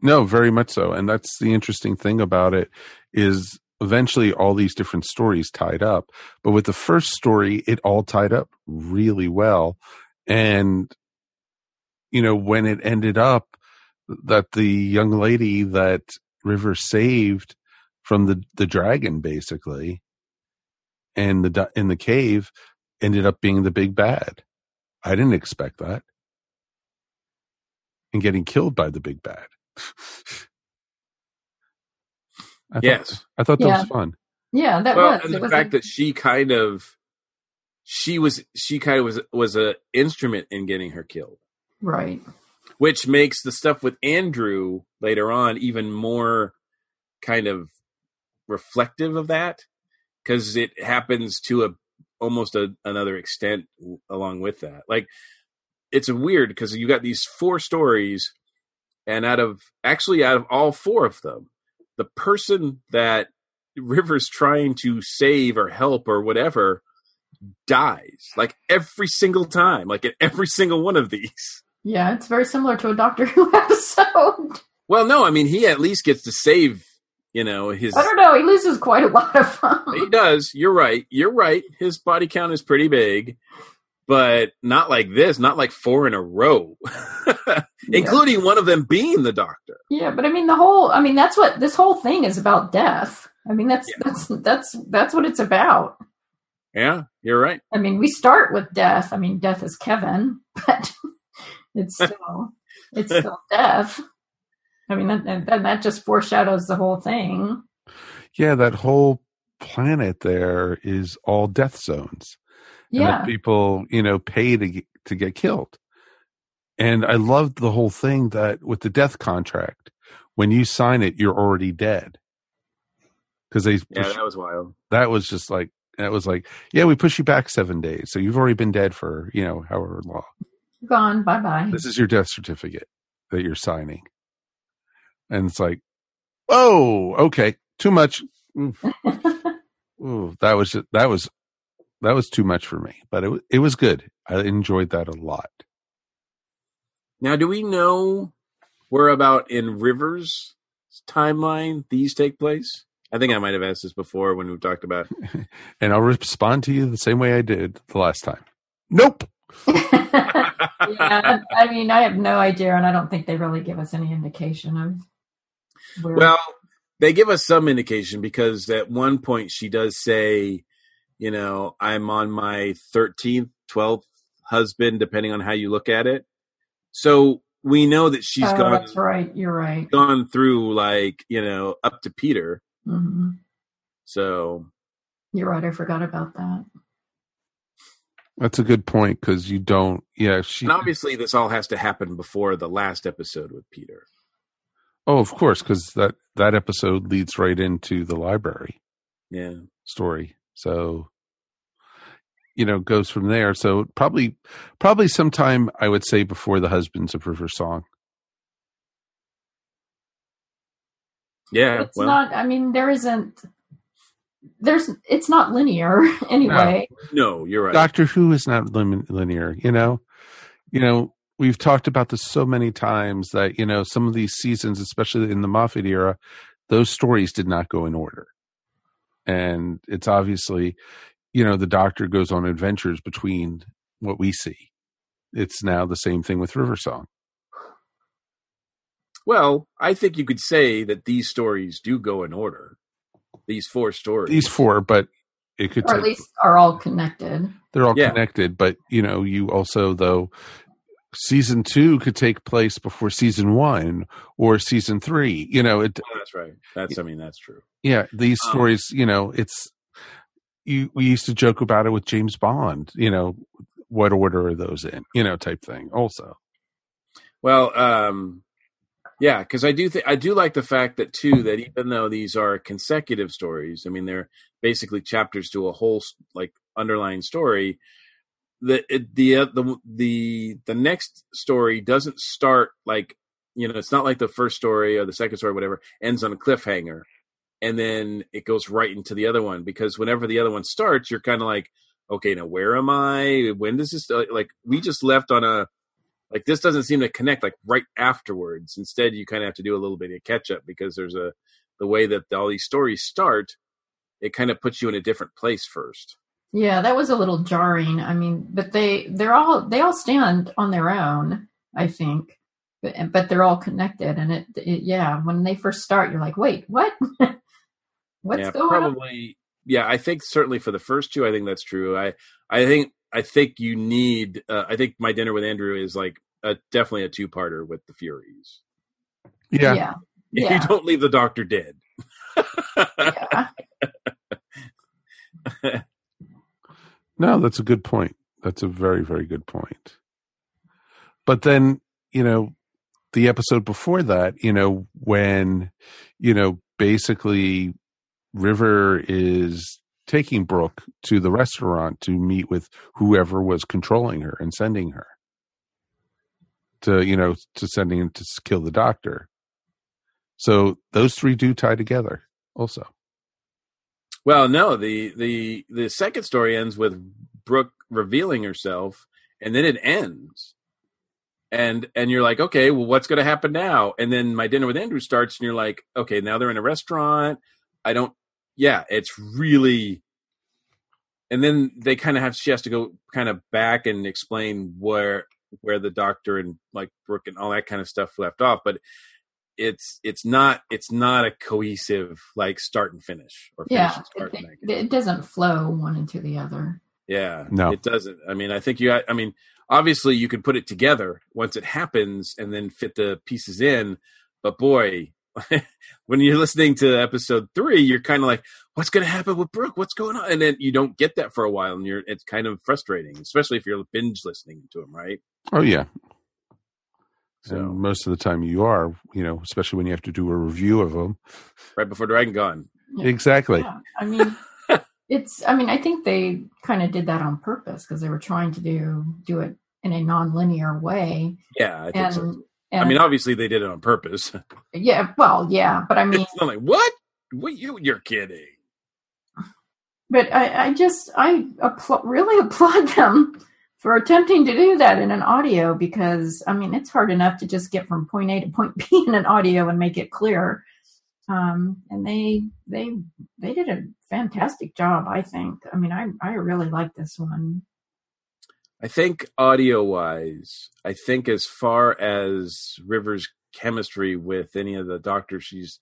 No, very much so. And that's the interesting thing about it is eventually all these different stories tied up. But with the first story, it all tied up really well. And, you know, when it ended up that the young lady that River saved from the, the dragon, basically, and the, in the cave ended up being the big bad. I didn't expect that. And getting killed by the big bad. *laughs* I thought, Yes. I thought that Yeah. was fun. Yeah, that well, was. and it the was fact a- that she kind of she was she kind of was was a instrument in getting her killed, right. which makes the stuff with Andrew later on even more kind of reflective of that because it happens to a almost a, another extent along with that. Like it's weird because you got these four stories, and out of actually out of all four of them, the person that River's trying to save or help or whatever dies like every single time, like in every single one of these. Yeah, it's very similar to a Doctor *laughs* Who episode. Well, no, I mean he at least gets to save, you know, his. I don't know. He loses quite a lot of them. He does. You're right. You're right. His body count is pretty big, but not like this. Not like four in a row, *laughs* including one of them being the Doctor. Yeah, but I mean the whole. I mean that's what this whole thing is about. Death. I mean that's that's that's that's what it's about. Yeah, you're right. I mean we start with death. I mean death is Kevin, *laughs* but it's *laughs* still it's still death. I mean, that, that that just foreshadows the whole thing. Yeah, that whole planet there is all death zones. Yeah, that people, you know, pay to get, to get killed. And I loved the whole thing that with the death contract, when you sign it, you're already dead. Because they Yeah, push- that was wild. that was just like that was like, yeah, we push you back seven days, so you've already been dead for you know however long. gone. Bye bye. This is your death certificate that you're signing, and it's like, oh, okay, too much. *laughs* Ooh, that was that was that was too much for me, but it it was good. I enjoyed that a lot. Now, do we know where about in Rivers' timeline these take place? I think I might have asked this before when we talked about. *laughs* And I'll respond to you the same way I did the last time. Nope. *laughs* yeah, I mean, I have no idea, and I don't think they really give us any indication of where. Well, they give us some indication because at one point she does say, you know, I'm on my 13th, 12th husband, depending on how you look at it. So we know that she's oh, gone that's right. You're right. gone through like you know up to Peter. hmm So You're right. I forgot about that. That's a good point because you don't. Yeah, she. and obviously this all has to happen before the last episode with Peter. Oh, of course, because that that episode leads right into the library Yeah. story. So, you know, goes from there. So probably, probably sometime I would say before the Husbands of River Song. Yeah. It's well, not. I mean, there isn't. There's. It's not linear *laughs* anyway. no, you're right. Doctor Who is not lim- linear. You know, you know, we've talked about this so many times that you know some of these seasons, especially in the Moffat era, those stories did not go in order, and it's obviously, you know, the Doctor goes on adventures between what we see. It's now the same thing with River Song. Well, I think you could say that these stories do go in order. These four stories. These four, but it could or at take, least are all connected. they're all Yeah. connected. But you know, you also though season two could take place before season one or season three. You know, it Oh, that's right. That's I mean that's true. yeah these Um, stories you know it's you we used to joke about it with james bond you know what order are those in you know type thing also Well, um, yeah, because I do think I do like the fact that too that even though these are consecutive stories, I mean they're basically chapters to a whole like underlying story. The it, the uh, the the the next story doesn't start like you know it's not like the first story or the second story or whatever ends on a cliffhanger, and then it goes right into the other one because whenever the other one starts, you're kind of like, okay, now where am I? When does this like we just left on a like this doesn't seem to connect like right afterwards instead you kind of have to do a little bit of catch up because there's a the way that all these stories start it kind of puts you in a different place first Yeah, that was a little jarring. I mean, but they they're all they all stand on their own. I think, but, but they're all connected. And it, it yeah, when they first start, you're like, wait, what? *laughs* What's yeah going on? probably yeah i think certainly for the first two i think that's true i i think i think you need uh, i think my dinner with andrew is like a, definitely a two-parter with the furies yeah, yeah, *laughs* you Yeah. don't leave the doctor dead yeah. *laughs* no that's a good point. That's a very very good point. But then you know the episode before that you know when you know basically river is taking brooke to the restaurant to meet with whoever was controlling her and sending her to you know to sending him to kill the doctor. So those three do tie together also Well, no, the the the second story ends with Brooke revealing herself, and then it ends, and and you're like, okay, well, what's going to happen now? And then my dinner with Andrew starts, and you're like, okay, now they're in a restaurant. I don't, yeah, it's really, and then they kind of have she has to go kind of back and explain where where the doctor and like Brooke and all that kind of stuff left off, but. It's it's not it's not a cohesive like start and finish or finish Yeah, and start. it, and it doesn't flow one into the other. Yeah, No. it doesn't. I mean, I think you. I mean, obviously, you could put it together once it happens and then fit the pieces in. but boy, *laughs* when you're listening to episode three, you're kind of like, what's going to happen with Brooke? What's going on? And then you don't get that for a while, and you're it's kind of frustrating, especially if you're binge listening to them, right? Oh yeah. So And most of the time you are, you know, especially when you have to do a review of them. right before Dragon Con. Yeah. Exactly. Yeah, I mean, *laughs* it's. I mean, I think they kind of did that on purpose because they were trying to do do it in a non-linear way. Yeah, I think And, so. and I mean, obviously they did it on purpose. *laughs* yeah, well, yeah, but I mean, it's not like what? What you? You're kidding. but I, I just I appl- really *laughs* applaud them for attempting to do that in an audio because I mean it's hard enough to just get from point A to point B in an audio and make it clear. Um, and they they they did a fantastic job, I think. I mean, I I really like this one. I think audio wise, I think as far as River's chemistry with any of the doctors she's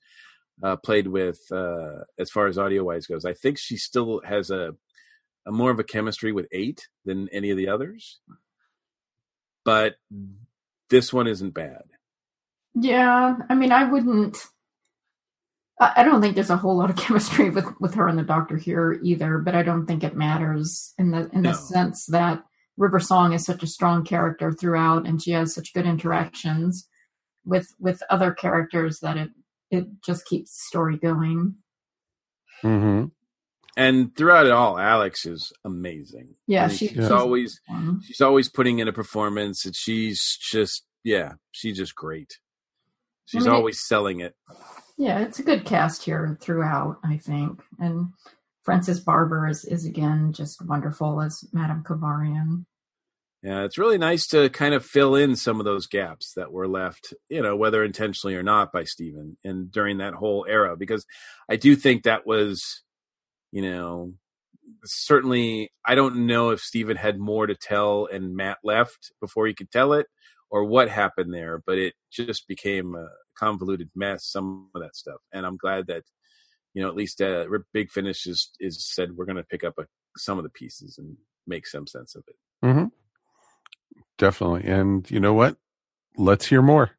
uh, played with, uh, as far as audio wise goes, I think she still has a, a more of a chemistry with eight than any of the others. But this one isn't bad. Yeah, I mean, I wouldn't. I I don't think there's a whole lot of *laughs* chemistry with with her and the Doctor here either, but I don't think it matters in the in the sense that River Song is such a strong character throughout, and she has such good interactions with with other characters that it it just keeps the story going. hmm And throughout it all, Alex is amazing. Yeah, I mean, she- she's always um, she's always putting in a performance, and she's just yeah, she's just great. She's mean, it- always selling it. Yeah, it's a good cast here throughout, I think, and Frances Barber is is again just wonderful as Madame Kovarian. Yeah, it's really nice to kind of fill in some of those gaps that were left, you know, whether intentionally or not by Steven and during that whole era, because I do think that was, you know, certainly, I don't know if Steven had more to tell and Matt left before he could tell it or what happened there, but it just became a convoluted mess, some of that stuff. And I'm glad that, you know, at least uh, Big Finish is, is said we're going to pick up a, some of the pieces and make some sense of it. hmm Definitely. And you know what? Let's hear more.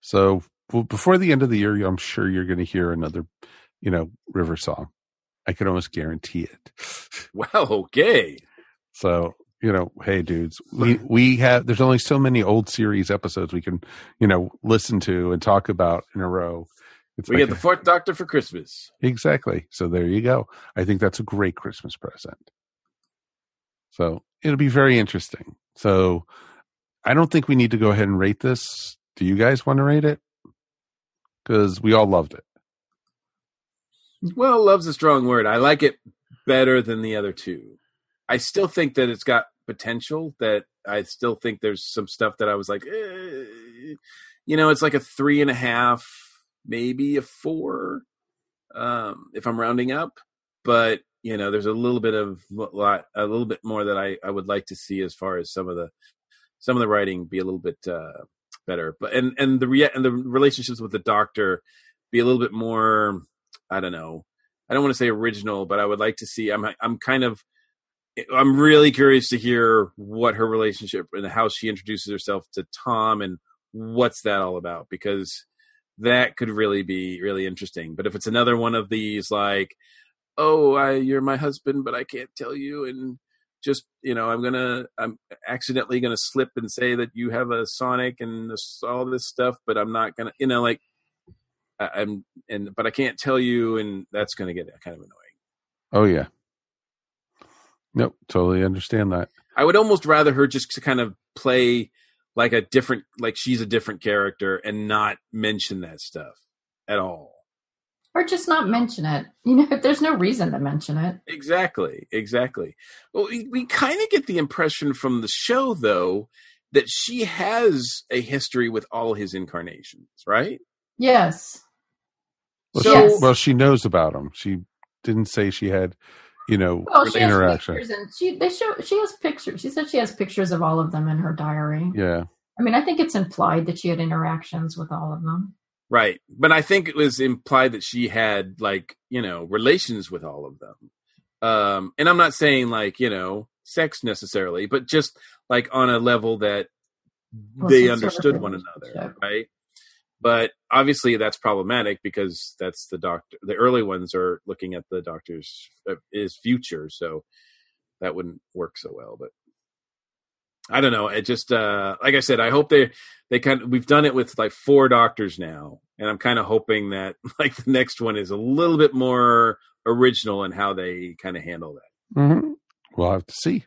So well, before the end of the year, I'm sure you're going to hear another, you know, river song. I can almost guarantee it. *laughs* Well, okay. So, you know, hey dudes, we, we have, there's only so many old series episodes we can, you know, listen to and talk about in a row. It's we like get the fourth Doctor for Christmas. Exactly. So there you go. I think that's a great Christmas present. So it'll be very interesting. So I don't think we need to go ahead and rate this. Do you guys want to rate it? Because we all loved it. Well, love's a strong word. I like it better than the other two. I still think that it's got potential. That I still think there's some stuff that I was like, eh, you know, it's like a three and a half, maybe a four, um, if I'm rounding up. But you know, there's a little bit of lot, a little bit more that I I would like to see as far as some of the some of the writing be a little bit uh, better. But and and the rea- and the relationships with the Doctor be a little bit more. I don't know. I don't want to say original, but I would like to see. I'm I'm kind of eh, I'm really curious to hear what her relationship and how she introduces herself to Tom and what's that all about because that could really be really interesting. But if it's another one of these like, oh, I, you're my husband, but I can't tell you, and just you know, I'm gonna I'm accidentally gonna slip and say that you have a Sonic and this, all this stuff, but I'm not gonna, you know, like I, I'm and but I can't tell you, and that's gonna get kind of annoying. Oh, yeah. Nope. Totally understand that. I would almost rather her just to kind of play like a different, like she's a different character and not mention that stuff at all. Or just not mention it. You know, *laughs* there's no reason to mention it. Exactly, exactly. Well, we, we kind of get the impression from the show, though, that she has a history with all his incarnations, right? Yes. Well, So- she, well, she knows about him. She didn't say she had, you know, Well, she has interaction. pictures, and she they show she has pictures. She said she has pictures of all of them in her diary. Yeah. I mean, I think it's implied that she had interactions with all of them. Right. But I think it was implied that she had like, you know, relations with all of them. Um and I'm not saying like, you know, sex necessarily, but just like on a level that Well, they some sort of understood one another, right? But obviously that's problematic because that's the doctor. The early ones are looking at the doctor's uh, future, so that wouldn't work so well. But I don't know. It just uh, like I said, I hope they they kind of we've done it with like four doctors now, and I'm kind of hoping that *laughs* like the next one is a little bit more original in how they kind of handle that. Mm-hmm. We'll have to see.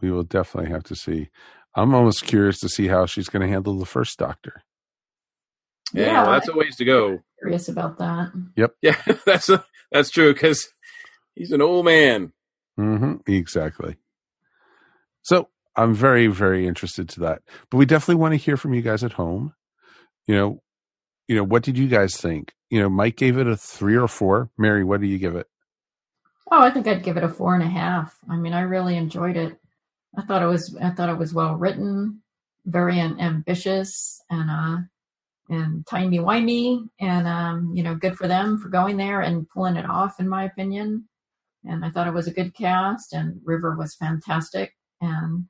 We will definitely have to see. I'm almost curious to see how she's going to handle the first Doctor. Yeah, Yeah, well, that's a ways to go. Curious about that. Yep. Yeah, *laughs* that's that's true because he's an old man. hmm Exactly. So I'm very, very interested to that. But we definitely want to hear from you guys at home. You know, you know, what did you guys think? You know, Mike gave it a three or four. Mary, what do you give it? Oh, I think I'd give it a four and a half. I mean, I really enjoyed it. I thought it was I thought it was well written, very ambitious, and uh, and timey wimey, and um, you know, good for them for going there and pulling it off, in my opinion. And I thought it was a good cast, and River was fantastic, and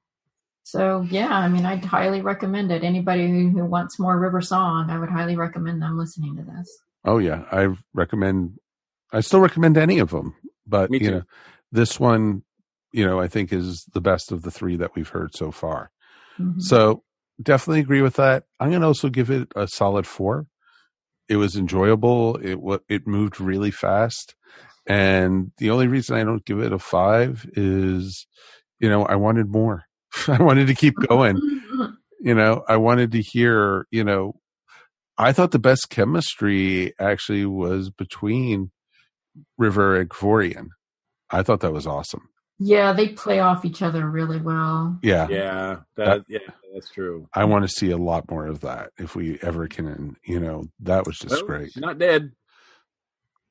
so yeah, I mean, I'd highly recommend it. Anybody who, who wants more River Song, I would highly recommend them listening to this. Oh yeah, I recommend. I still recommend any of them, but Me you know, this one, you know, I think is the best of the three that we've heard so far. Mhm. So definitely agree with that. I'm going to also give it a solid four. It was enjoyable. It it moved really fast, and the only reason I don't give it a five is, you know, I wanted more. *laughs* I wanted to keep going. *laughs* you know, I wanted to hear. You know, I thought the best chemistry actually was between River and Kovarian. I thought that was awesome. Yeah, they play off each other really well. Yeah. Yeah, that yeah, that's true. I want to see a lot more of that if we ever can. You know, that was just Well, great. she's not dead.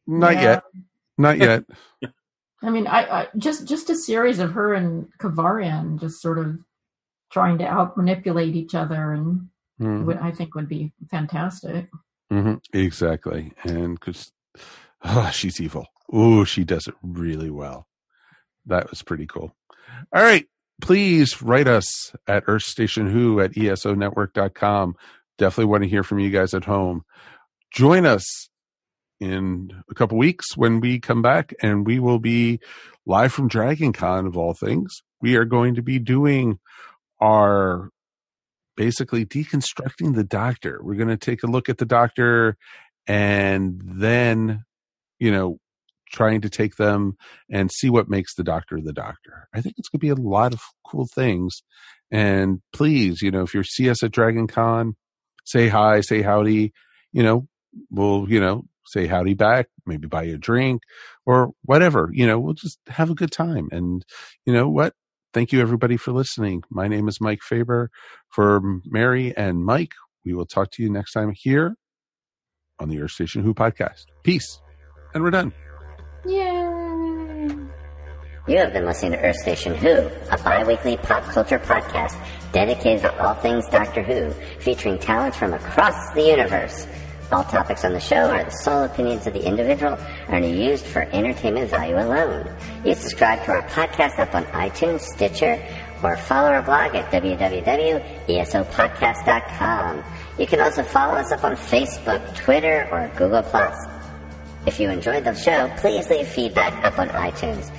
Not Yeah. yet. Not *laughs* yet. I mean, I, I just just a series of her and Kovarian just sort of trying to out manipulate each other, and Mhm. would, I think would be fantastic. Mhm. Exactly. And because *sighs* she's evil. Oh, she does it really well. That was pretty cool. All right. Please write us at earthstationwho at E esonetwork.com. Definitely want to hear from you guys at home. Join us in a couple weeks when we come back and we will be live from Dragon Con of all things. We are going to be doing our basically deconstructing the doctor. We're going to take a look at the doctor and then, you know, trying to take them and see what makes the doctor the doctor. I think it's going to be a lot of cool things. And please, you know, if you see us at Dragon Con, say hi, say howdy, you know, we'll, you know, say howdy back, maybe buy you a drink or whatever, you know, we'll just have a good time. And you know what? Thank you everybody for listening. My name is Mike Faber for Mary and Mike. We will talk to you next time here on the Earth Station Who podcast. Peace. And we're done. Yay! You have been listening to Earth Station Who, a bi-weekly pop culture podcast dedicated to all things Doctor Who, featuring talent from across the universe. All topics on the show are the sole opinions of the individual and are used for entertainment value alone. You subscribe to our podcast up on iTunes, Stitcher, or follow our blog at www.esopodcast.com. You can also follow us up on Facebook, Twitter, or Google+. If you enjoyed the show, please leave feedback up on iTunes.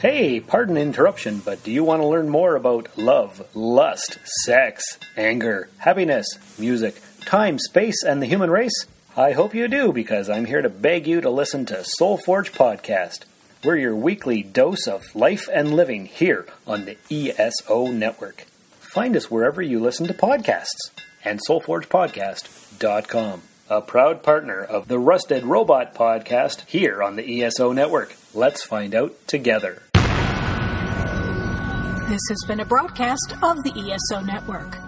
Hey, pardon interruption, but do you want to learn more about love, lust, sex, anger, happiness, music, time, space, and the human race? I hope you do, because I'm here to beg you to listen to Soul Forge Podcast. We're your weekly dose of life and living here on the ESO network. Find us wherever you listen to podcasts and soulforgepodcast.com, a proud partner of the Rusted Robot podcast here on the ESO network. Let's find out together. This has been a broadcast of the ESO Network.